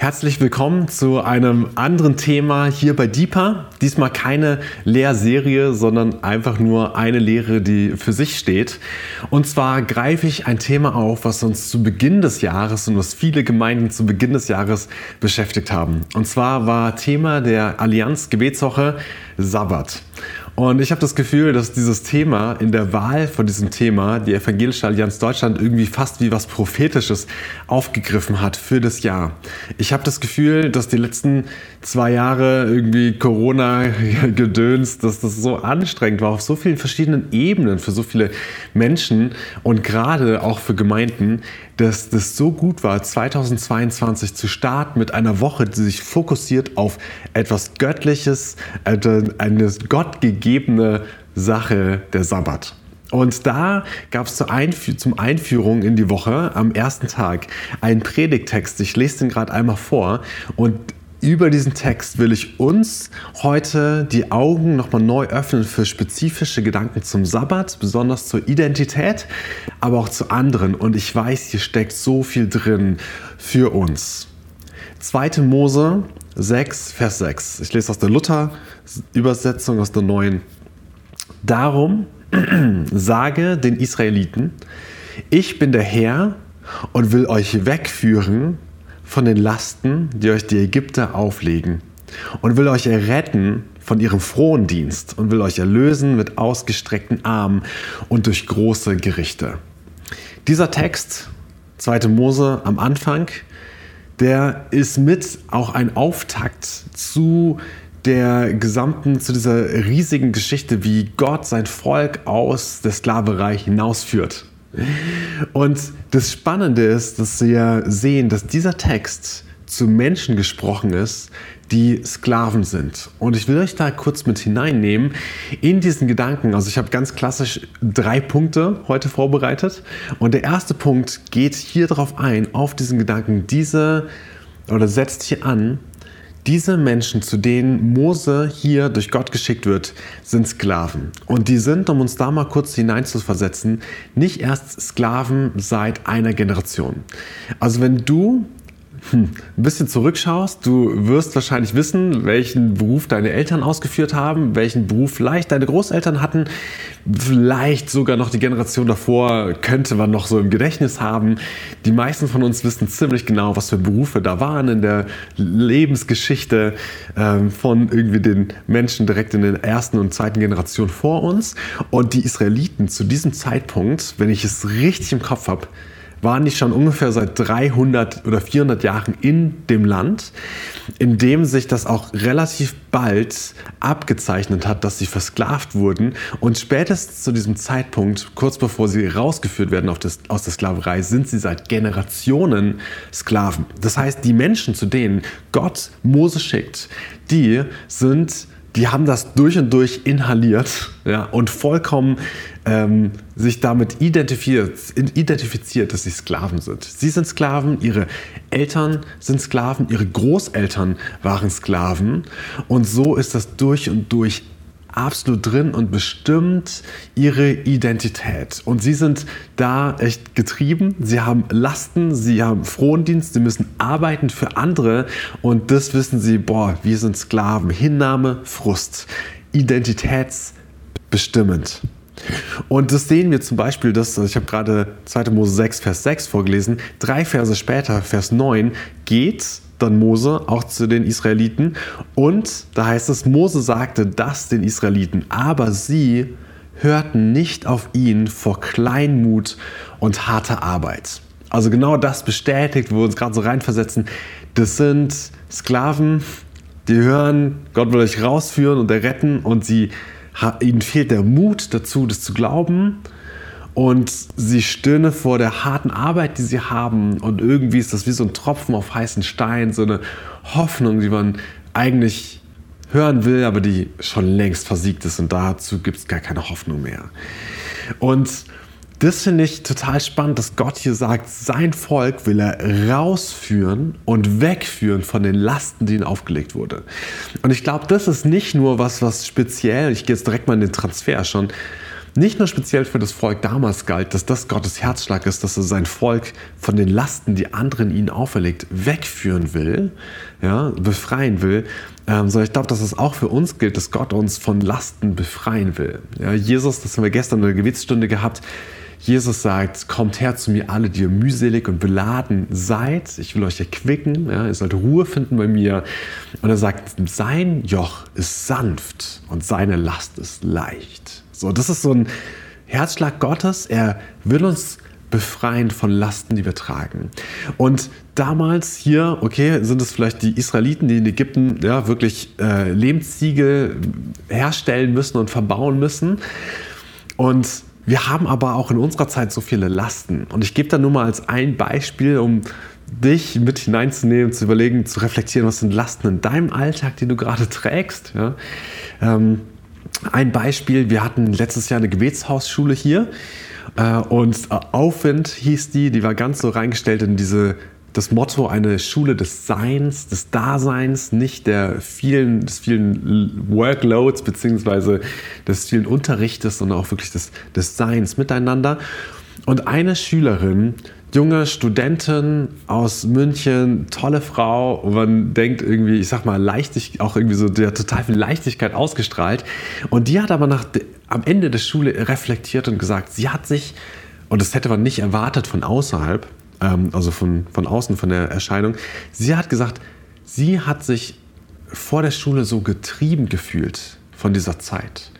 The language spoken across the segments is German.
Herzlich willkommen zu einem anderen Thema hier bei Deeper. Diesmal keine Lehrserie, sondern einfach nur eine Lehre, die für sich steht. Und zwar greife ich ein Thema auf, was uns zu Beginn des Jahres und was viele Gemeinden zu Beginn des Jahres beschäftigt haben. Und zwar war Thema der Allianz Gebetswoche Sabbat. Und ich habe das Gefühl, dass dieses Thema in der Wahl von diesem Thema die Evangelische Allianz Deutschland irgendwie fast wie was Prophetisches aufgegriffen hat für das Jahr. Ich habe das Gefühl, dass die letzten zwei Jahre irgendwie Corona-Gedöns, dass das so anstrengend war auf so vielen verschiedenen Ebenen für so viele Menschen und gerade auch für Gemeinden, dass das so gut war, 2022 zu starten mit einer Woche, die sich fokussiert auf etwas Göttliches, eine gottgegebene Sache, der Sabbat. Und da gab es zur Einfü zum Einführung in die Woche am ersten Tag einen Predigtext. Ich lese den gerade einmal vor und über diesen Text will ich uns heute die Augen nochmal neu öffnen für spezifische Gedanken zum Sabbat, besonders zur Identität, aber auch zu anderen. Und ich weiß, hier steckt so viel drin für uns. 2. Mose 6, Vers 6. Ich lese aus der Luther-Übersetzung aus der neuen. Darum sage den Israeliten, ich bin der Herr und will euch wegführen von den Lasten, die euch die Ägypter auflegen und will euch erretten von ihrem frohen Dienst und will euch erlösen mit ausgestreckten Armen und durch große Gerichte. Dieser Text, 2. Mose am Anfang, der ist mit auch ein Auftakt zu der gesamten, zu dieser riesigen Geschichte, wie Gott sein Volk aus der Sklaverei hinausführt. Und das Spannende ist, dass wir sehen, dass dieser Text zu Menschen gesprochen ist, die Sklaven sind. Und ich will euch da kurz mit hineinnehmen in diesen Gedanken. Also ich habe ganz klassisch drei Punkte heute vorbereitet. Und der erste Punkt geht hier darauf ein, auf diesen Gedanken. Diese oder setzt hier an, diese Menschen, zu denen Mose hier durch Gott geschickt wird, sind Sklaven. Und die sind, um uns da mal kurz hineinzuversetzen, nicht erst Sklaven seit einer Generation. Also wenn du hm, ein bisschen zurückschaust, du wirst wahrscheinlich wissen, welchen Beruf deine Eltern ausgeführt haben, welchen Beruf vielleicht deine Großeltern hatten, vielleicht sogar noch die Generation davor könnte man noch so im Gedächtnis haben. Die meisten von uns wissen ziemlich genau, was für Berufe da waren in der Lebensgeschichte ähm, von irgendwie den Menschen direkt in der ersten und zweiten Generation vor uns. Und die Israeliten zu diesem Zeitpunkt, wenn ich es richtig im Kopf habe, waren die schon ungefähr seit 300 oder 400 Jahren in dem Land, in dem sich das auch relativ bald abgezeichnet hat, dass sie versklavt wurden. Und spätestens zu diesem Zeitpunkt, kurz bevor sie rausgeführt werden das, aus der Sklaverei, sind sie seit Generationen Sklaven. Das heißt, die Menschen, zu denen Gott Mose schickt, die sind die haben das durch und durch inhaliert ja, und vollkommen ähm, sich damit identifiziert, identifiziert, dass sie Sklaven sind. Sie sind Sklaven, ihre Eltern sind Sklaven, ihre Großeltern waren Sklaven und so ist das durch und durch absolut drin und bestimmt ihre Identität. Und sie sind da echt getrieben. Sie haben Lasten, sie haben Frondienst, sie müssen arbeiten für andere. Und das wissen sie, boah, wir sind Sklaven. Hinnahme, Frust, identitätsbestimmend. Und das sehen wir zum Beispiel, dass, also ich habe gerade 2. Mose 6, Vers 6 vorgelesen, drei Verse später, Vers 9, geht dann Mose auch zu den Israeliten. Und da heißt es, Mose sagte das den Israeliten, aber sie hörten nicht auf ihn vor Kleinmut und harter Arbeit. Also genau das bestätigt, wo wir uns gerade so reinversetzen. Das sind Sklaven, die hören, Gott will euch rausführen und erretten und sie, ihnen fehlt der Mut dazu, das zu glauben und sie stöhne vor der harten Arbeit, die sie haben. Und irgendwie ist das wie so ein Tropfen auf heißen Stein, so eine Hoffnung, die man eigentlich hören will, aber die schon längst versiegt ist. Und dazu gibt es gar keine Hoffnung mehr. Und das finde ich total spannend, dass Gott hier sagt, sein Volk will er rausführen und wegführen von den Lasten, die ihnen aufgelegt wurde. Und ich glaube, das ist nicht nur was, was speziell, ich gehe jetzt direkt mal in den Transfer schon, nicht nur speziell für das Volk damals galt, dass das Gottes Herzschlag ist, dass er sein Volk von den Lasten, die anderen ihnen auferlegt, wegführen will, ja, befreien will, ähm, sondern ich glaube, dass es auch für uns gilt, dass Gott uns von Lasten befreien will. Ja, Jesus, das haben wir gestern in der Gebetsstunde gehabt, Jesus sagt, kommt her zu mir alle, die ihr mühselig und beladen seid. Ich will euch erquicken. Ja, ihr sollt Ruhe finden bei mir. Und er sagt, sein Joch ist sanft und seine Last ist leicht. So, das ist so ein Herzschlag Gottes. Er will uns befreien von Lasten, die wir tragen. Und damals hier, okay, sind es vielleicht die Israeliten, die in Ägypten ja, wirklich äh, Lehmziegel herstellen müssen und verbauen müssen. Und wir haben aber auch in unserer Zeit so viele Lasten. Und ich gebe da nur mal als ein Beispiel, um dich mit hineinzunehmen, zu überlegen, zu reflektieren, was sind Lasten in deinem Alltag, die du gerade trägst. Ja? Ähm, ein Beispiel, wir hatten letztes Jahr eine Gebetshausschule hier äh, und Aufwind hieß die, die war ganz so reingestellt in diese das Motto eine Schule des Seins, des Daseins, nicht der vielen, des vielen Workloads beziehungsweise des vielen Unterrichtes, sondern auch wirklich des, des Seins miteinander. Und eine Schülerin, junge Studentin aus München, tolle Frau, und man denkt irgendwie, ich sag mal, leichtig, auch irgendwie so, der total viel Leichtigkeit ausgestrahlt. Und die hat aber nach, am Ende der Schule reflektiert und gesagt, sie hat sich, und das hätte man nicht erwartet von außerhalb, ähm, also von, von außen, von der Erscheinung. Sie hat gesagt, sie hat sich vor der Schule so getrieben gefühlt von dieser Zeit.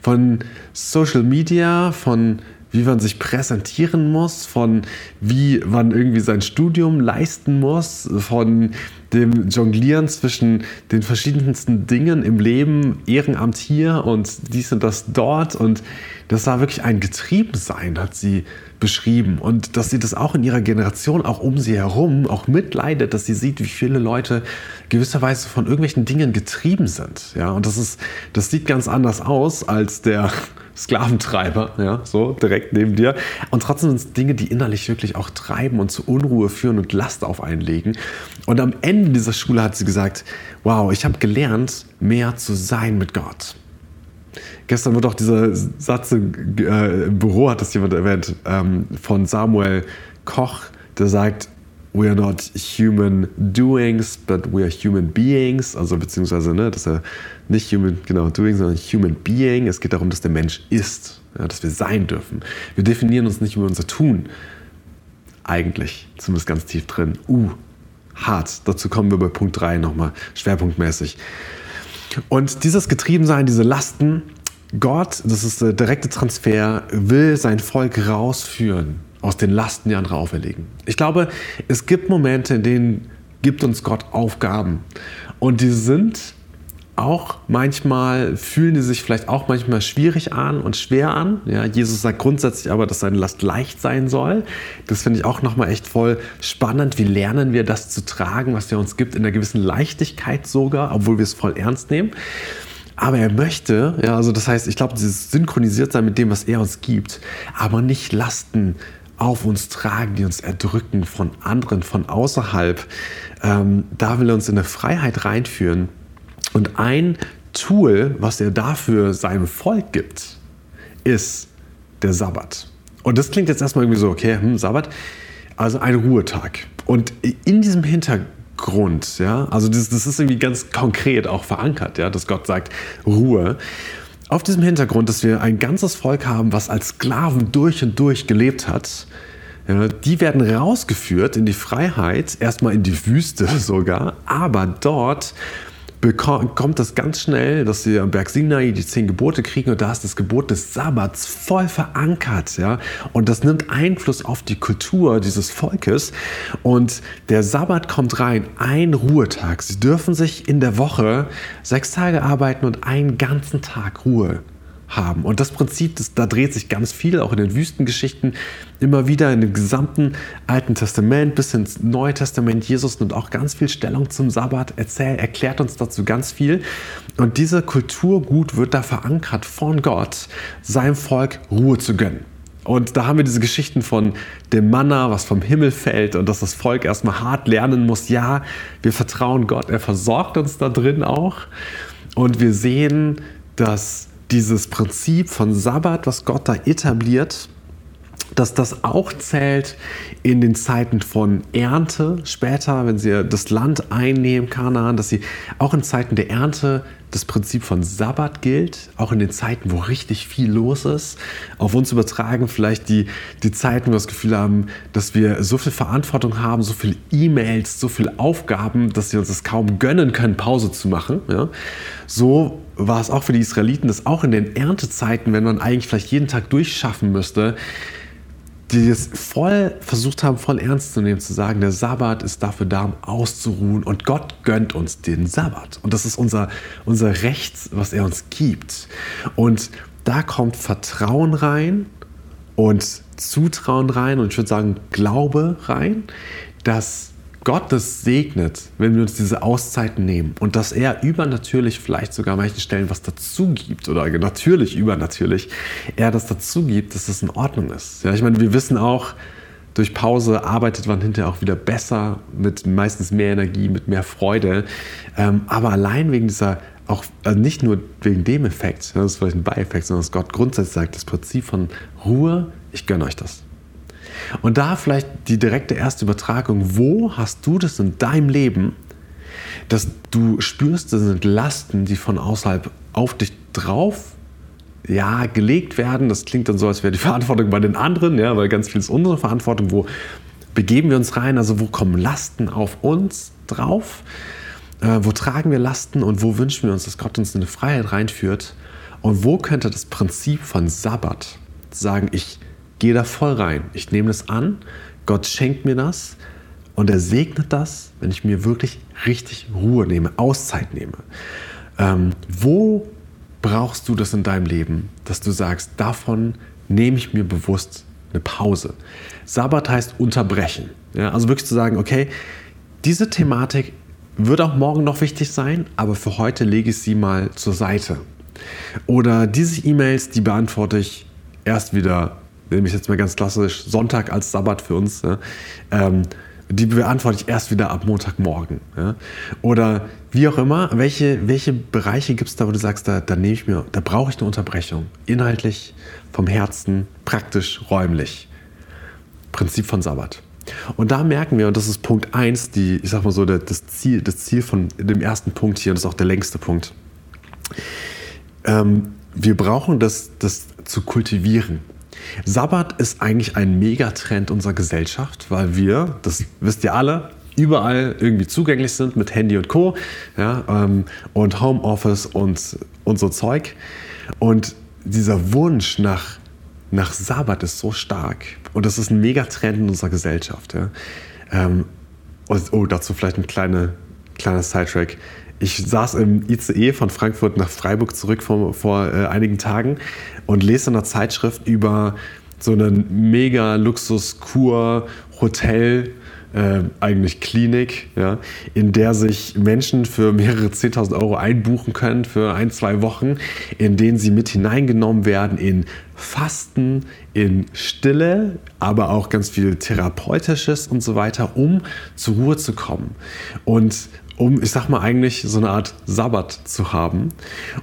Von Social Media, von wie man sich präsentieren muss, von wie man irgendwie sein Studium leisten muss, von dem Jonglieren zwischen den verschiedensten Dingen im Leben, Ehrenamt hier und dies und das dort. Und das war wirklich ein Getriebensein, hat sie beschrieben. Und dass sie das auch in ihrer Generation, auch um sie herum, auch mitleidet, dass sie sieht, wie viele Leute gewisserweise von irgendwelchen Dingen getrieben sind. Ja, und das ist, das sieht ganz anders aus als der Sklaventreiber, ja, so direkt neben dir. Und trotzdem sind es Dinge, die innerlich wirklich auch treiben und zu Unruhe führen und Last auf einen legen. Und am Ende dieser Schule hat sie gesagt, wow, ich habe gelernt, mehr zu sein mit Gott. Gestern wurde auch dieser Satz äh, im Büro, hat das jemand erwähnt, ähm, von Samuel Koch, der sagt, we are not human doings, but we are human beings. Also beziehungsweise, ne, dass er nicht human, genau, doing, sondern human being. Es geht darum, dass der Mensch ist, ja, dass wir sein dürfen. Wir definieren uns nicht über unser Tun. Eigentlich, zumindest ganz tief drin. Uh, hart. Dazu kommen wir bei Punkt 3 nochmal, schwerpunktmäßig. Und dieses Getriebensein, diese Lasten, Gott, das ist der direkte Transfer, will sein Volk rausführen aus den Lasten, die andere auferlegen. Ich glaube, es gibt Momente, in denen gibt uns Gott Aufgaben. Und die sind auch manchmal, fühlen die sich vielleicht auch manchmal schwierig an und schwer an. Ja, Jesus sagt grundsätzlich aber, dass seine Last leicht sein soll. Das finde ich auch nochmal echt voll spannend. Wie lernen wir das zu tragen, was er uns gibt, in einer gewissen Leichtigkeit sogar, obwohl wir es voll ernst nehmen. Aber er möchte, ja, also das heißt, ich glaube, dieses synchronisiert sein mit dem, was er uns gibt, aber nicht Lasten auf uns tragen, die uns erdrücken von anderen, von außerhalb. Ähm, da will er uns in eine Freiheit reinführen. Und ein Tool, was er dafür seinem Volk gibt, ist der Sabbat. Und das klingt jetzt erstmal irgendwie so, okay, hm, Sabbat, also ein Ruhetag. Und in diesem Hintergrund Grund, ja. Also das, das ist irgendwie ganz konkret auch verankert, ja, dass Gott sagt, Ruhe. Auf diesem Hintergrund, dass wir ein ganzes Volk haben, was als Sklaven durch und durch gelebt hat, die werden rausgeführt in die Freiheit, erstmal in die Wüste sogar, aber dort kommt das ganz schnell, dass sie am Berg Sinai die zehn Gebote kriegen und da ist das Gebot des Sabbats voll verankert. Ja? Und das nimmt Einfluss auf die Kultur dieses Volkes. Und der Sabbat kommt rein, ein Ruhetag. Sie dürfen sich in der Woche sechs Tage arbeiten und einen ganzen Tag Ruhe haben. Und das Prinzip, das, da dreht sich ganz viel, auch in den Wüstengeschichten, immer wieder in dem gesamten Alten Testament bis ins Neue Testament. Jesus nimmt auch ganz viel Stellung zum Sabbat, erzählt, erklärt uns dazu ganz viel. Und diese Kulturgut wird da verankert von Gott, seinem Volk Ruhe zu gönnen. Und da haben wir diese Geschichten von dem Manna, was vom Himmel fällt und dass das Volk erstmal hart lernen muss. Ja, wir vertrauen Gott, er versorgt uns da drin auch. Und wir sehen, dass dieses Prinzip von Sabbat, was Gott da etabliert, dass das auch zählt in den Zeiten von Ernte später, wenn sie das Land einnehmen, Kanaan, dass sie auch in Zeiten der Ernte das Prinzip von Sabbat gilt, auch in den Zeiten, wo richtig viel los ist. Auf uns übertragen vielleicht die, die Zeiten, wo wir das Gefühl haben, dass wir so viel Verantwortung haben, so viele E-Mails, so viele Aufgaben, dass wir uns das kaum gönnen können, Pause zu machen. Ja? So war es auch für die Israeliten, dass auch in den Erntezeiten, wenn man eigentlich vielleicht jeden Tag durchschaffen müsste, die es voll versucht haben, voll ernst zu nehmen, zu sagen, der Sabbat ist dafür da, um auszuruhen und Gott gönnt uns den Sabbat. Und das ist unser, unser Recht, was er uns gibt. Und da kommt Vertrauen rein und Zutrauen rein und ich würde sagen Glaube rein, dass Gott segnet, wenn wir uns diese Auszeiten nehmen und dass er übernatürlich vielleicht sogar an manchen Stellen was dazu gibt oder natürlich übernatürlich er das dazu gibt, dass das in Ordnung ist. Ja, ich meine, wir wissen auch, durch Pause arbeitet man hinterher auch wieder besser, mit meistens mehr Energie, mit mehr Freude. Ähm, aber allein wegen dieser, auch also nicht nur wegen dem Effekt, das ist vielleicht ein Beieffekt, sondern dass Gott grundsätzlich sagt, das Prinzip von Ruhe, ich gönne euch das. Und da vielleicht die direkte erste Übertragung, wo hast du das in deinem Leben, dass du spürst, das sind Lasten, die von außerhalb auf dich drauf ja, gelegt werden. Das klingt dann so, als wäre die Verantwortung bei den anderen, ja, weil ganz viel ist unsere Verantwortung. Wo begeben wir uns rein? Also wo kommen Lasten auf uns drauf? Äh, wo tragen wir Lasten und wo wünschen wir uns, dass Gott uns in eine Freiheit reinführt? Und wo könnte das Prinzip von Sabbat sagen, ich gehe da voll rein. Ich nehme das an. Gott schenkt mir das und er segnet das, wenn ich mir wirklich richtig Ruhe nehme, Auszeit nehme. Ähm, wo brauchst du das in deinem Leben, dass du sagst, davon nehme ich mir bewusst eine Pause? Sabbat heißt unterbrechen. Ja, also wirklich zu sagen, okay, diese Thematik wird auch morgen noch wichtig sein, aber für heute lege ich sie mal zur Seite. Oder diese E-Mails, die beantworte ich erst wieder nehme ich jetzt mal ganz klassisch, Sonntag als Sabbat für uns, ja, ähm, die beantworte ich erst wieder ab Montagmorgen. Ja. Oder wie auch immer, welche, welche Bereiche gibt es da, wo du sagst, da, da nehme ich mir, da brauche ich eine Unterbrechung. Inhaltlich, vom Herzen, praktisch, räumlich. Prinzip von Sabbat. Und da merken wir, und das ist Punkt 1, die, ich sag mal so, das Ziel, das Ziel von dem ersten Punkt hier, und das ist auch der längste Punkt. Ähm, wir brauchen das, das zu kultivieren. Sabbat ist eigentlich ein Megatrend unserer Gesellschaft, weil wir, das wisst ihr alle, überall irgendwie zugänglich sind mit Handy und Co. Ja, ähm, und Homeoffice und, und so Zeug. Und dieser Wunsch nach, nach Sabbat ist so stark. Und das ist ein Megatrend in unserer Gesellschaft. Ja. Ähm, oh, dazu vielleicht ein kleiner, kleiner Sidetrack. Ich saß im ICE von Frankfurt nach Freiburg zurück vor, vor äh, einigen Tagen und lese in einer Zeitschrift über so einen mega Luxus-Kur-Hotel, äh, eigentlich Klinik, ja, in der sich Menschen für mehrere 10.000 Euro einbuchen können für ein, zwei Wochen, in denen sie mit hineingenommen werden in Fasten, in Stille, aber auch ganz viel Therapeutisches und so weiter, um zur Ruhe zu kommen. Und um, ich sag mal, eigentlich so eine Art Sabbat zu haben.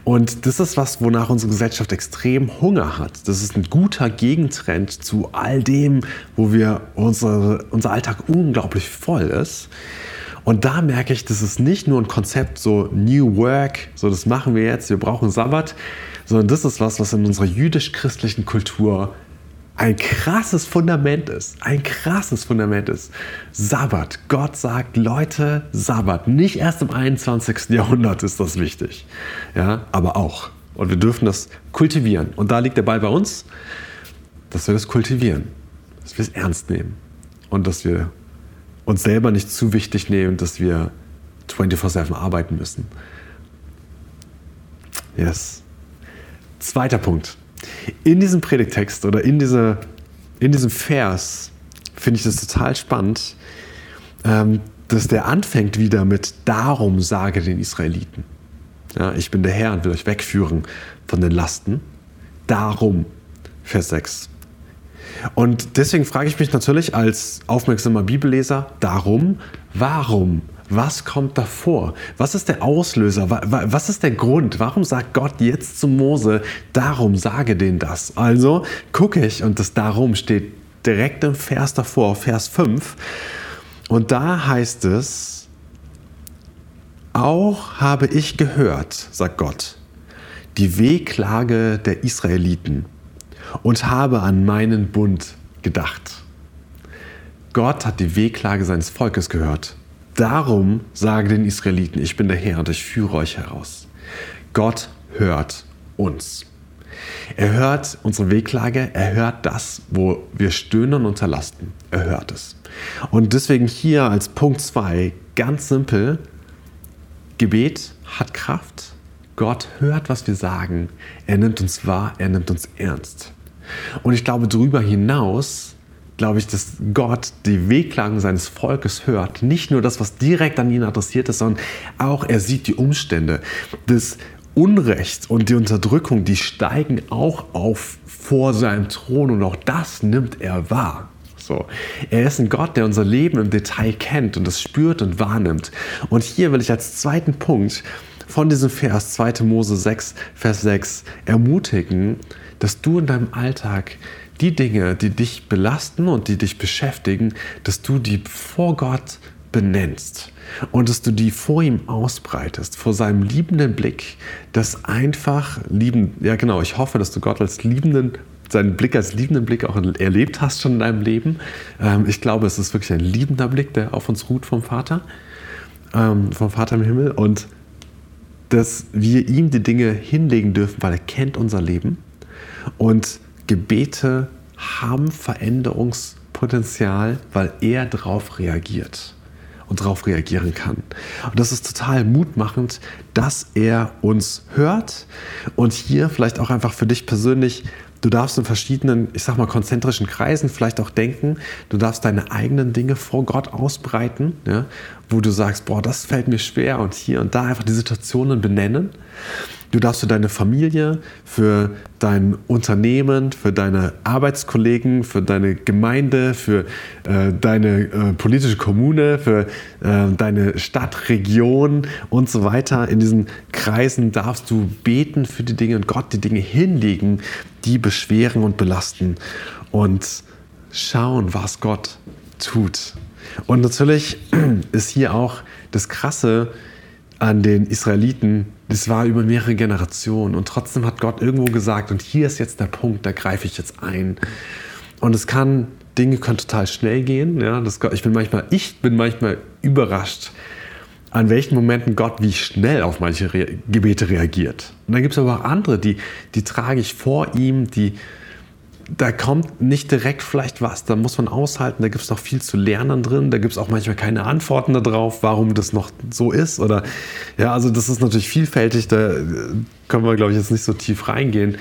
Und das ist was, wonach unsere Gesellschaft extrem Hunger hat. Das ist ein guter Gegentrend zu all dem, wo wir unsere, unser Alltag unglaublich voll ist. Und da merke ich, das ist nicht nur ein Konzept so New Work, so das machen wir jetzt, wir brauchen Sabbat, sondern das ist was, was in unserer jüdisch-christlichen Kultur ein krasses Fundament ist. Ein krasses Fundament ist. Sabbat. Gott sagt, Leute, Sabbat. Nicht erst im 21. Jahrhundert ist das wichtig. Ja, aber auch. Und wir dürfen das kultivieren. Und da liegt der Ball bei uns, dass wir das kultivieren. Dass wir es ernst nehmen. Und dass wir uns selber nicht zu wichtig nehmen, dass wir 24-7 arbeiten müssen. Yes. Zweiter Punkt. In diesem Predigtext oder in, diese, in diesem Vers finde ich das total spannend, ähm, dass der anfängt wieder mit Darum sage den Israeliten. Ja, ich bin der Herr und will euch wegführen von den Lasten. Darum, Vers 6. Und deswegen frage ich mich natürlich als aufmerksamer Bibelleser, darum, warum Was kommt davor? Was ist der Auslöser? Was ist der Grund? Warum sagt Gott jetzt zu Mose, darum sage denen das? Also gucke ich und das darum steht direkt im Vers davor, Vers 5. Und da heißt es, auch habe ich gehört, sagt Gott, die Wehklage der Israeliten und habe an meinen Bund gedacht. Gott hat die Wehklage seines Volkes gehört. Darum sage den Israeliten, ich bin der Herr und ich führe euch heraus. Gott hört uns. Er hört unsere Wehklage, er hört das, wo wir stöhnen und unterlasten. Er hört es. Und deswegen hier als Punkt 2 ganz simpel, Gebet hat Kraft. Gott hört, was wir sagen. Er nimmt uns wahr, er nimmt uns ernst. Und ich glaube, darüber hinaus, glaube ich, dass Gott die Wehklagen seines Volkes hört. Nicht nur das, was direkt an ihn adressiert ist, sondern auch er sieht die Umstände. Das Unrecht und die Unterdrückung, die steigen auch auf vor seinem Thron und auch das nimmt er wahr. So. Er ist ein Gott, der unser Leben im Detail kennt und das spürt und wahrnimmt. Und hier will ich als zweiten Punkt von diesem Vers 2. Mose 6, Vers 6 ermutigen, dass du in deinem Alltag die Dinge, die dich belasten und die dich beschäftigen, dass du die vor Gott benennst und dass du die vor ihm ausbreitest, vor seinem liebenden Blick, das einfach lieben, ja genau, ich hoffe, dass du Gott als liebenden seinen Blick als liebenden Blick auch erlebt hast schon in deinem Leben. Ähm, ich glaube, es ist wirklich ein liebender Blick, der auf uns ruht vom Vater, ähm, vom Vater im Himmel und dass wir ihm die Dinge hinlegen dürfen, weil er kennt unser Leben und Gebete haben Veränderungspotenzial, weil er darauf reagiert und darauf reagieren kann. Und das ist total mutmachend, dass er uns hört und hier vielleicht auch einfach für dich persönlich Du darfst in verschiedenen, ich sag mal, konzentrischen Kreisen vielleicht auch denken. Du darfst deine eigenen Dinge vor Gott ausbreiten, ja, wo du sagst, boah, das fällt mir schwer und hier und da einfach die Situationen benennen. Du darfst für deine Familie, für dein Unternehmen, für deine Arbeitskollegen, für deine Gemeinde, für äh, deine äh, politische Kommune, für äh, deine Stadt, Region und so weiter. In diesen Kreisen darfst du beten für die Dinge und Gott die Dinge hinlegen, die beschweren und belasten und schauen, was Gott tut. Und natürlich ist hier auch das Krasse, an den Israeliten, das war über mehrere Generationen. Und trotzdem hat Gott irgendwo gesagt, und hier ist jetzt der Punkt, da greife ich jetzt ein. Und es kann, Dinge können total schnell gehen. Ja, das, ich, bin manchmal, ich bin manchmal überrascht, an welchen Momenten Gott wie schnell auf manche Re Gebete reagiert. Und dann gibt es aber auch andere, die, die trage ich vor ihm, die, da kommt nicht direkt vielleicht was, da muss man aushalten, da gibt es noch viel zu lernen drin, da gibt es auch manchmal keine Antworten darauf, warum das noch so ist. Oder ja, also das ist natürlich vielfältig, da können wir, glaube ich, jetzt nicht so tief reingehen.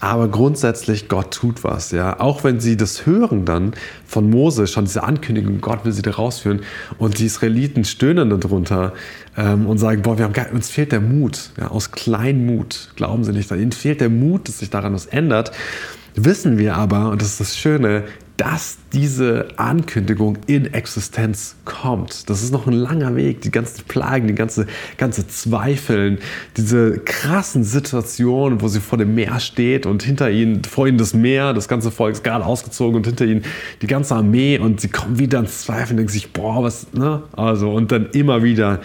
Aber grundsätzlich, Gott tut was, ja. Auch wenn sie das hören dann von Mose, schon diese Ankündigung, Gott will sie da rausführen und die Israeliten stöhnen darunter ähm, und sagen, boah, wir haben gar, uns fehlt der Mut, ja, aus Kleinmut, glauben sie nicht, ihnen fehlt der Mut, dass sich daran was ändert wissen wir aber, und das ist das Schöne, dass diese Ankündigung in Existenz kommt. Das ist noch ein langer Weg, die ganzen Plagen, die ganze, ganze Zweifeln, diese krassen Situationen, wo sie vor dem Meer steht und hinter ihnen, vor ihnen das Meer, das ganze Volk ist gerade ausgezogen und hinter ihnen die ganze Armee und sie kommen wieder ins Zweifeln, denken sich, boah, was, ne? Also, und dann immer wieder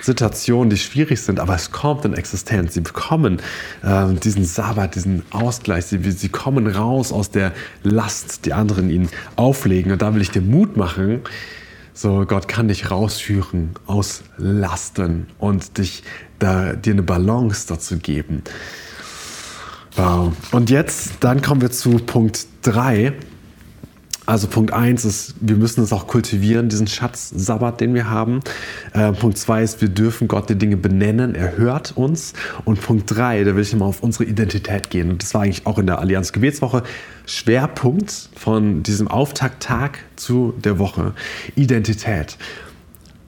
Situationen, die schwierig sind, aber es kommt in Existenz. Sie bekommen äh, diesen Sabbat, diesen Ausgleich. Sie, sie kommen raus aus der Last, die anderen ihnen auflegen. Und da will ich dir Mut machen. So, Gott kann dich rausführen aus Lasten und dich da, dir eine Balance dazu geben. Wow. Und jetzt, dann kommen wir zu Punkt 3. Also Punkt 1 ist, wir müssen es auch kultivieren, diesen Schatz Sabbat, den wir haben. Äh, Punkt 2 ist, wir dürfen Gott die Dinge benennen, er hört uns. Und Punkt 3, da will ich mal auf unsere Identität gehen. Und das war eigentlich auch in der Allianz Gebetswoche Schwerpunkt von diesem Auftakttag zu der Woche. Identität.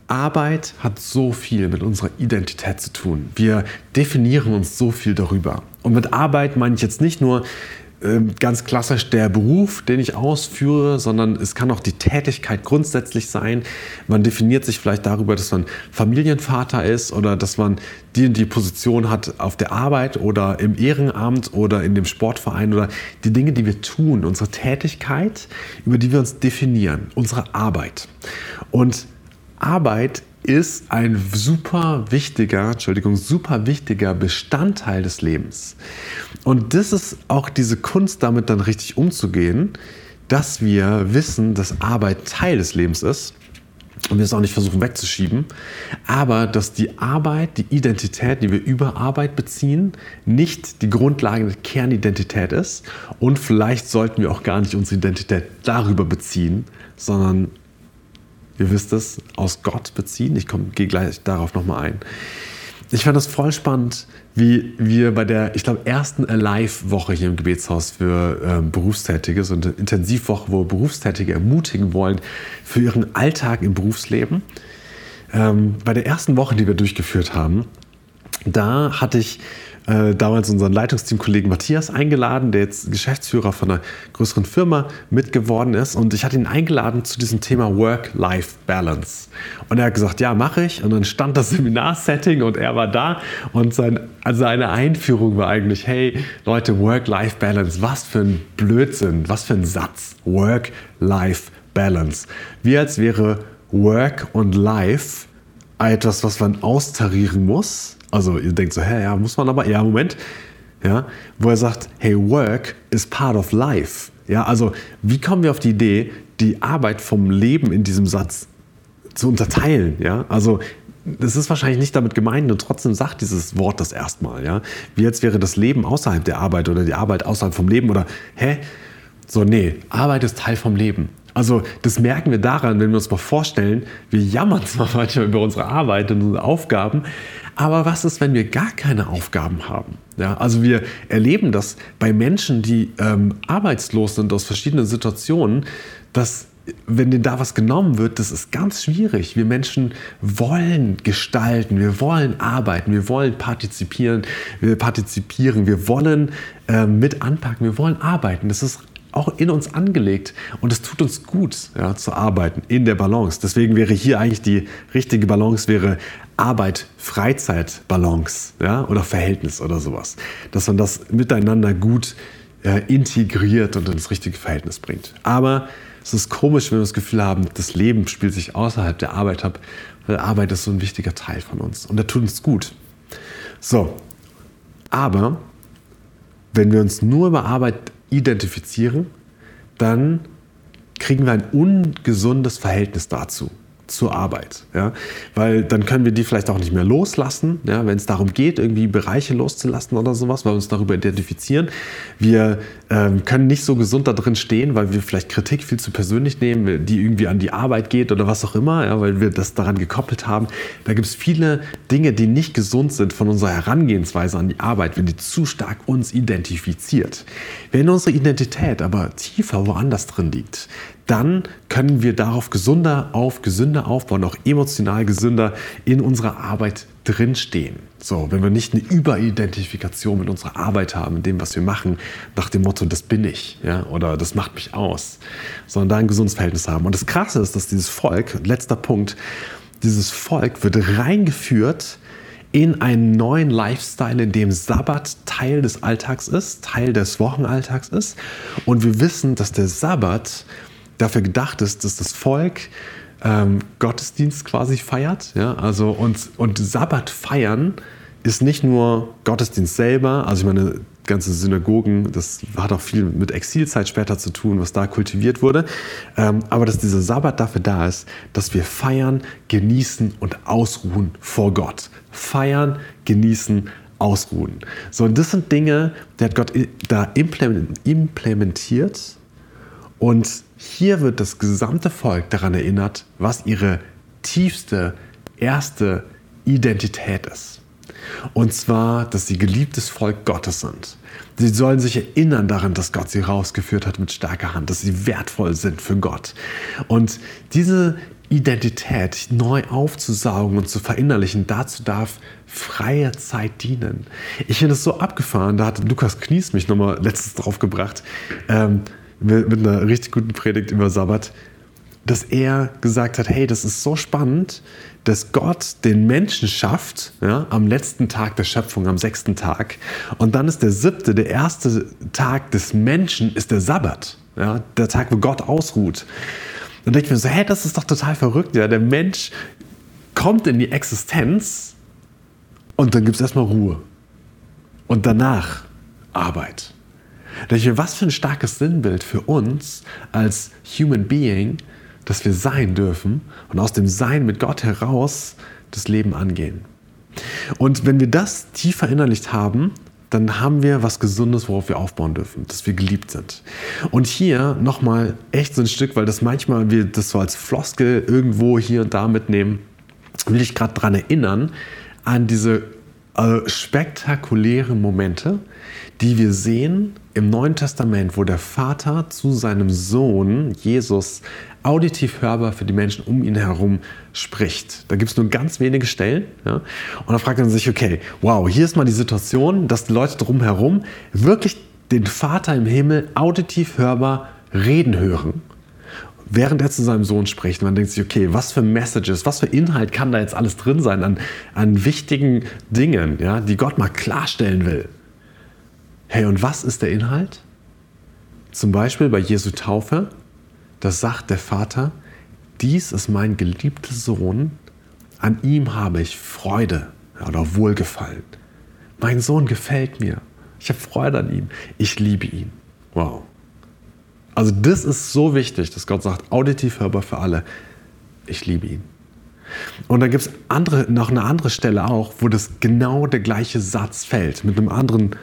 Arbeit hat so viel mit unserer Identität zu tun. Wir definieren uns so viel darüber. Und mit Arbeit meine ich jetzt nicht nur ganz klassisch der Beruf, den ich ausführe, sondern es kann auch die Tätigkeit grundsätzlich sein. Man definiert sich vielleicht darüber, dass man Familienvater ist oder dass man die und die Position hat auf der Arbeit oder im Ehrenamt oder in dem Sportverein oder die Dinge, die wir tun, unsere Tätigkeit, über die wir uns definieren, unsere Arbeit. Und Arbeit ist ein super wichtiger, Entschuldigung, super wichtiger Bestandteil des Lebens. Und das ist auch diese Kunst, damit dann richtig umzugehen, dass wir wissen, dass Arbeit Teil des Lebens ist und wir es auch nicht versuchen wegzuschieben, aber dass die Arbeit, die Identität, die wir über Arbeit beziehen, nicht die Grundlage der Kernidentität ist und vielleicht sollten wir auch gar nicht unsere Identität darüber beziehen, sondern ihr wisst es, aus Gott beziehen. Ich gehe gleich darauf nochmal ein. Ich fand das voll spannend, wie wir bei der, ich glaube, ersten Alive-Woche hier im Gebetshaus für ähm, Berufstätige, so eine Intensivwoche, wo Berufstätige ermutigen wollen für ihren Alltag im Berufsleben. Ähm, bei der ersten Woche, die wir durchgeführt haben, da hatte ich äh, damals unseren Leitungsteamkollegen Matthias eingeladen, der jetzt Geschäftsführer von einer größeren Firma mitgeworden ist. Und ich hatte ihn eingeladen zu diesem Thema Work-Life-Balance. Und er hat gesagt, ja, mache ich. Und dann stand das Seminarsetting und er war da. Und sein, also seine Einführung war eigentlich, hey Leute, Work-Life-Balance, was für ein Blödsinn, was für ein Satz. Work-Life-Balance. Wie als wäre Work und Life etwas, was man austarieren muss also ihr denkt so, hä, ja, muss man aber, ja, Moment. Ja, wo er sagt, hey, work is part of life. Ja, also wie kommen wir auf die Idee, die Arbeit vom Leben in diesem Satz zu unterteilen? Ja, also das ist wahrscheinlich nicht damit gemeint und trotzdem sagt dieses Wort das erstmal. Ja, wie jetzt wäre das Leben außerhalb der Arbeit oder die Arbeit außerhalb vom Leben oder hä? So, nee, Arbeit ist Teil vom Leben. Also das merken wir daran, wenn wir uns mal vorstellen, wir jammern zwar manchmal über unsere Arbeit und unsere Aufgaben, aber was ist, wenn wir gar keine Aufgaben haben? Ja, also wir erleben das bei Menschen, die ähm, arbeitslos sind aus verschiedenen Situationen, dass wenn denen da was genommen wird, das ist ganz schwierig. Wir Menschen wollen gestalten, wir wollen arbeiten, wir wollen partizipieren, wir partizipieren, wir wollen äh, mit anpacken, wir wollen arbeiten. Das ist auch in uns angelegt und es tut uns gut ja, zu arbeiten in der Balance. Deswegen wäre hier eigentlich die richtige Balance wäre Arbeit-Freizeit-Balance ja, oder Verhältnis oder sowas. Dass man das miteinander gut äh, integriert und ins richtige Verhältnis bringt. Aber es ist komisch, wenn wir das Gefühl haben, das Leben spielt sich außerhalb der Arbeit ab, weil Arbeit ist so ein wichtiger Teil von uns und der tut uns gut. So, aber wenn wir uns nur über Arbeit identifizieren, dann kriegen wir ein ungesundes Verhältnis dazu zur Arbeit. Ja? Weil dann können wir die vielleicht auch nicht mehr loslassen, ja? wenn es darum geht, irgendwie Bereiche loszulassen oder sowas, weil wir uns darüber identifizieren. Wir ähm, können nicht so gesund da drin stehen, weil wir vielleicht Kritik viel zu persönlich nehmen, die irgendwie an die Arbeit geht oder was auch immer, ja? weil wir das daran gekoppelt haben. Da gibt es viele Dinge, die nicht gesund sind von unserer Herangehensweise an die Arbeit, wenn die zu stark uns identifiziert. Wenn unsere Identität aber tiefer woanders drin liegt, dann können wir darauf gesunder auf, gesünder aufbauen, auch emotional gesünder in unserer Arbeit drinstehen. So, wenn wir nicht eine Überidentifikation mit unserer Arbeit haben, in dem, was wir machen, nach dem Motto, das bin ich, ja, oder das macht mich aus, sondern da ein gesundes Verhältnis haben. Und das Krasse ist, dass dieses Volk, letzter Punkt, dieses Volk wird reingeführt in einen neuen Lifestyle, in dem Sabbat Teil des Alltags ist, Teil des Wochenalltags ist. Und wir wissen, dass der Sabbat dafür gedacht ist, dass das Volk ähm, Gottesdienst quasi feiert. Ja? Also und, und Sabbat feiern ist nicht nur Gottesdienst selber, also ich meine, ganze Synagogen, das hat auch viel mit Exilzeit später zu tun, was da kultiviert wurde. Ähm, aber dass dieser Sabbat dafür da ist, dass wir feiern, genießen und ausruhen vor Gott. Feiern, genießen, ausruhen. So, und das sind Dinge, die hat Gott da implementiert und hier wird das gesamte Volk daran erinnert, was ihre tiefste, erste Identität ist. Und zwar, dass sie geliebtes Volk Gottes sind. Sie sollen sich erinnern daran, dass Gott sie rausgeführt hat mit starker Hand, dass sie wertvoll sind für Gott. Und diese Identität neu aufzusaugen und zu verinnerlichen, dazu darf freie Zeit dienen. Ich finde es so abgefahren, da hat Lukas Knies mich nochmal letztes drauf gebracht, ähm, mit, einer richtig guten Predigt über Sabbat, dass er gesagt hat, hey, das ist so spannend, dass Gott den Menschen schafft ja, am letzten Tag der Schöpfung, am sechsten Tag. Und dann ist der siebte, der erste Tag des Menschen, ist der Sabbat. Ja, der Tag, wo Gott ausruht. Dann denke ich mir so, hä, das ist doch total verrückt. Ja, der Mensch kommt in die Existenz und dann gibt es erstmal Ruhe. Und danach Arbeit. Denke was für ein starkes Sinnbild für uns als Human Being, dass wir sein dürfen und aus dem Sein mit Gott heraus das Leben angehen. Und wenn wir das tief verinnerlicht haben, dann haben wir was Gesundes, worauf wir aufbauen dürfen, dass wir geliebt sind. Und hier nochmal echt so ein Stück, weil das manchmal wir das so als Floskel irgendwo hier und da mitnehmen, will ich gerade daran erinnern, an diese äh, spektakulären Momente, die wir sehen im Neuen Testament, wo der Vater zu seinem Sohn Jesus auditiv hörbar für die Menschen um ihn herum spricht. Da gibt es nur ganz wenige Stellen. Ja? Und dann fragt man sich, okay, wow, hier ist mal die Situation, dass die Leute drumherum wirklich den Vater im Himmel auditiv hörbar reden hören, während er zu seinem Sohn spricht. Man denkt sich, okay, was für Messages, was für Inhalt kann da jetzt alles drin sein an, an wichtigen Dingen, ja, die Gott mal klarstellen will. Hey, und was ist der Inhalt? Zum Beispiel bei Jesu Taufe da sagt der Vater, dies ist mein geliebter Sohn, an ihm habe ich Freude oder Wohlgefallen. Mein Sohn gefällt mir. Ich habe Freude an ihm. Ich liebe ihn. Wow. Also das ist so wichtig, dass Gott sagt, auditiv hörbar für alle. Ich liebe ihn. Und dann gibt es noch eine andere Stelle auch, wo das genau der gleiche Satz fällt, mit einem anderen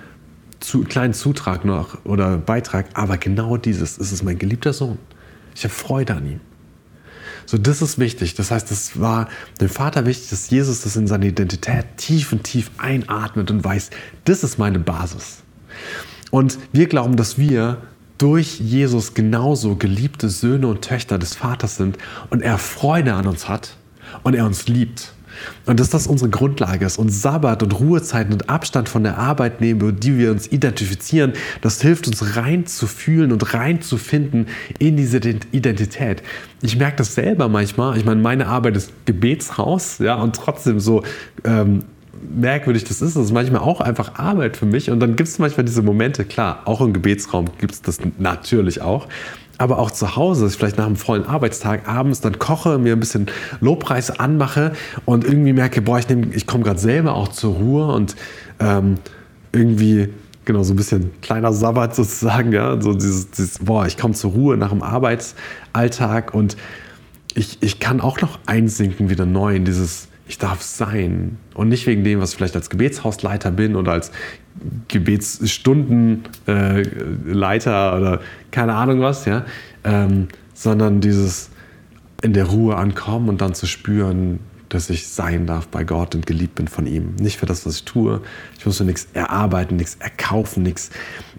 zu, kleinen Zutrag noch oder Beitrag, aber genau dieses, es ist mein geliebter Sohn. Ich habe Freude an ihm. So, das ist wichtig. Das heißt, es war dem Vater wichtig, dass Jesus das in seine Identität tief und tief einatmet und weiß, das ist meine Basis. Und wir glauben, dass wir durch Jesus genauso geliebte Söhne und Töchter des Vaters sind und er Freude an uns hat und er uns liebt. Und dass das unsere Grundlage ist und Sabbat und Ruhezeiten und Abstand von der Arbeit nehmen, die wir uns identifizieren, das hilft uns rein zu fühlen und rein zu finden in diese Identität. Ich merke das selber manchmal. Ich meine, meine Arbeit ist Gebetshaus, ja, und trotzdem so ähm, merkwürdig das ist. Das ist manchmal auch einfach Arbeit für mich. Und dann gibt es manchmal diese Momente, klar, auch im Gebetsraum gibt es das natürlich auch aber auch zu Hause, dass ich vielleicht nach einem vollen Arbeitstag abends dann koche, mir ein bisschen Lobpreis anmache und irgendwie merke, boah, ich, ich komme gerade selber auch zur Ruhe und ähm, irgendwie, genau, so ein bisschen kleiner Sabbat sozusagen, ja, so dieses, dieses boah, ich komme zur Ruhe nach dem Arbeitsalltag und ich, ich kann auch noch einsinken wieder neu in dieses, ich darf sein. Und nicht wegen dem, was ich vielleicht als Gebetshausleiter bin oder als Gebetsstundenleiter äh, oder keine Ahnung was, ja, ähm, sondern dieses in der Ruhe ankommen und dann zu spüren, dass ich sein darf bei Gott und geliebt bin von ihm. Nicht für das, was ich tue. Ich muss mir nichts erarbeiten, nichts erkaufen, nichts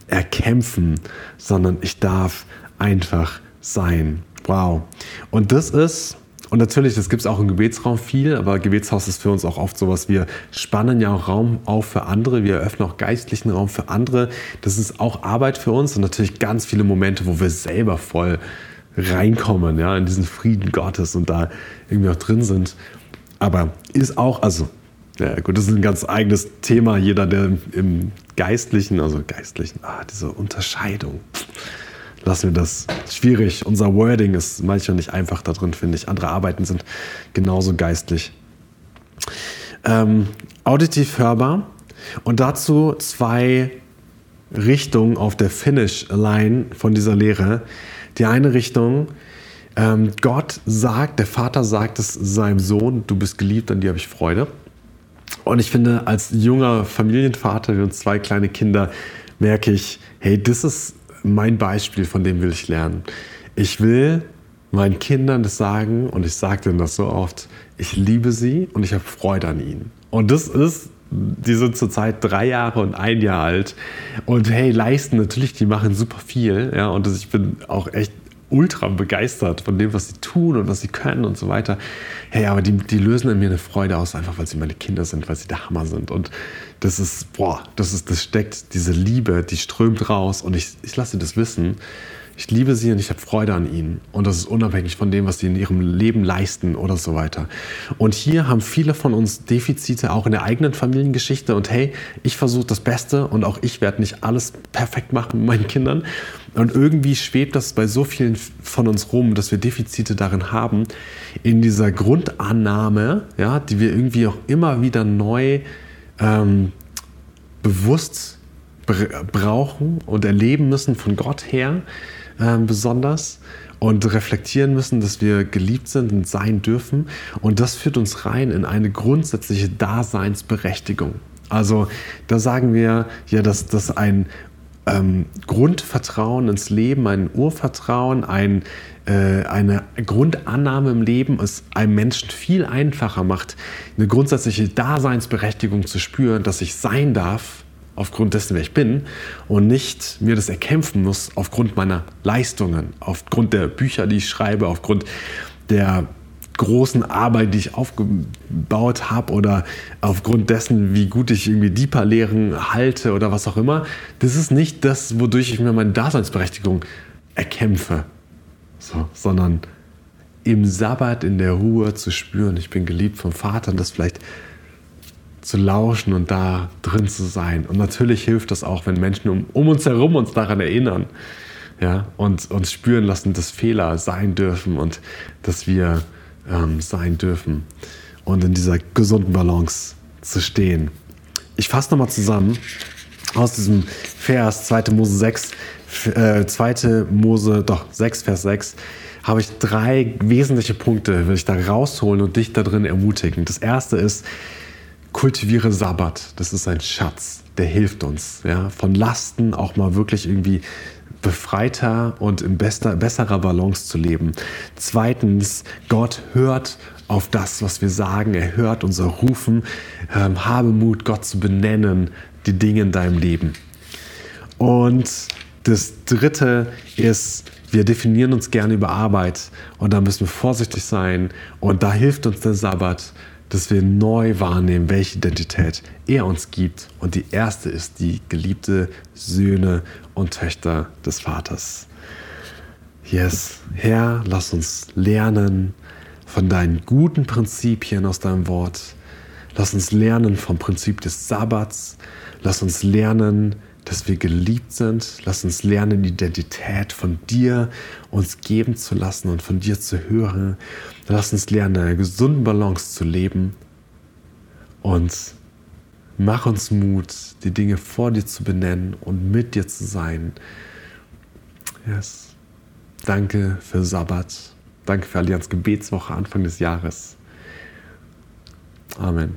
erkämpfen, sondern ich darf einfach sein. Wow. Und das ist und natürlich, das gibt es auch im Gebetsraum viel, aber Gebetshaus ist für uns auch oft sowas, wir spannen ja auch Raum auf für andere, wir eröffnen auch geistlichen Raum für andere. Das ist auch Arbeit für uns und natürlich ganz viele Momente, wo wir selber voll reinkommen, ja, in diesen Frieden Gottes und da irgendwie auch drin sind. Aber ist auch, also, ja gut, das ist ein ganz eigenes Thema. Jeder, der im Geistlichen, also Geistlichen, ah, diese Unterscheidung lassen wir das schwierig. Unser Wording ist manchmal nicht einfach da drin, finde ich. Andere Arbeiten sind genauso geistlich. Ähm, auditiv hörbar und dazu zwei Richtungen auf der Finish-Line von dieser Lehre. Die eine Richtung, ähm, Gott sagt, der Vater sagt es seinem Sohn, du bist geliebt, an dir habe ich Freude. Und ich finde, als junger Familienvater und zwei kleine Kinder merke ich, hey, das ist mein Beispiel, von dem will ich lernen. Ich will meinen Kindern das sagen und ich sage denen das so oft, ich liebe sie und ich habe Freude an ihnen. Und das ist, die sind zurzeit drei Jahre und ein Jahr alt und hey, leisten natürlich, die machen super viel, ja, und ich bin auch echt ultra begeistert von dem, was sie tun und was sie können und so weiter. Hey, aber die, die lösen in mir eine Freude aus, einfach weil sie meine Kinder sind, weil sie der Hammer sind. Und das ist, boah, das ist, das steckt, diese Liebe, die strömt raus und ich, ich lasse das wissen. Ich liebe sie und ich habe Freude an ihnen. Und das ist unabhängig von dem, was sie in ihrem Leben leisten oder so weiter. Und hier haben viele von uns Defizite auch in der eigenen Familiengeschichte. Und hey, ich versuche das Beste und auch ich werde nicht alles perfekt machen mit meinen Kindern. Und irgendwie schwebt das bei so vielen von uns rum, dass wir Defizite darin haben, in dieser Grundannahme, ja, die wir irgendwie auch immer wieder neu ähm, bewusst brauchen und erleben müssen von Gott her äh, besonders und reflektieren müssen, dass wir geliebt sind und sein dürfen. Und das führt uns rein in eine grundsätzliche Daseinsberechtigung. Also da sagen wir ja, dass das ein ähm, Grundvertrauen ins Leben, ein Urvertrauen, ein, äh, eine Grundannahme im Leben es einem Menschen viel einfacher macht, eine grundsätzliche Daseinsberechtigung zu spüren, dass ich sein darf aufgrund dessen, wer ich bin und nicht mir das erkämpfen muss aufgrund meiner Leistungen, aufgrund der Bücher, die ich schreibe, aufgrund der großen Arbeit, die ich aufgebaut habe oder aufgrund dessen, wie gut ich irgendwie Deeper-Lehren halte oder was auch immer. Das ist nicht das, wodurch ich mir meine Daseinsberechtigung erkämpfe, so, sondern im Sabbat in der Ruhe zu spüren, ich bin geliebt vom Vater und das vielleicht zu lauschen und da drin zu sein. Und natürlich hilft das auch, wenn Menschen um, um uns herum uns daran erinnern ja, und uns spüren lassen, dass Fehler sein dürfen und dass wir ähm, sein dürfen und in dieser gesunden Balance zu stehen. Ich fasse nochmal zusammen aus diesem Vers 2. Mose 6, äh, 2. Mose, doch 6, Vers 6, habe ich drei wesentliche Punkte, will ich da rausholen und dich da drin ermutigen. Das erste ist, kultiviere Sabbat. Das ist ein Schatz, der hilft uns, ja, von Lasten auch mal wirklich irgendwie befreiter und in bester, besserer Balance zu leben. Zweitens, Gott hört auf das, was wir sagen. Er hört unser Rufen. Ähm, habe Mut, Gott zu benennen, die Dinge in deinem Leben. Und das Dritte ist, wir definieren uns gerne über Arbeit und da müssen wir vorsichtig sein. Und da hilft uns der Sabbat dass wir neu wahrnehmen, welche Identität er uns gibt. Und die erste ist die geliebte Söhne und Töchter des Vaters. Yes, Herr, lass uns lernen von deinen guten Prinzipien aus deinem Wort. Lass uns lernen vom Prinzip des Sabbats. Lass uns lernen, dass wir geliebt sind. Lass uns lernen, die Identität von dir uns geben zu lassen und von dir zu hören. Lass uns lernen, eine gesunde Balance zu leben und mach uns Mut, die Dinge vor dir zu benennen und mit dir zu sein. Yes. Danke für Sabbat. Danke für Allianz Gebetswoche Anfang des Jahres. Amen.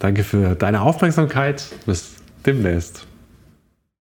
Danke für deine Aufmerksamkeit. Bis demnächst.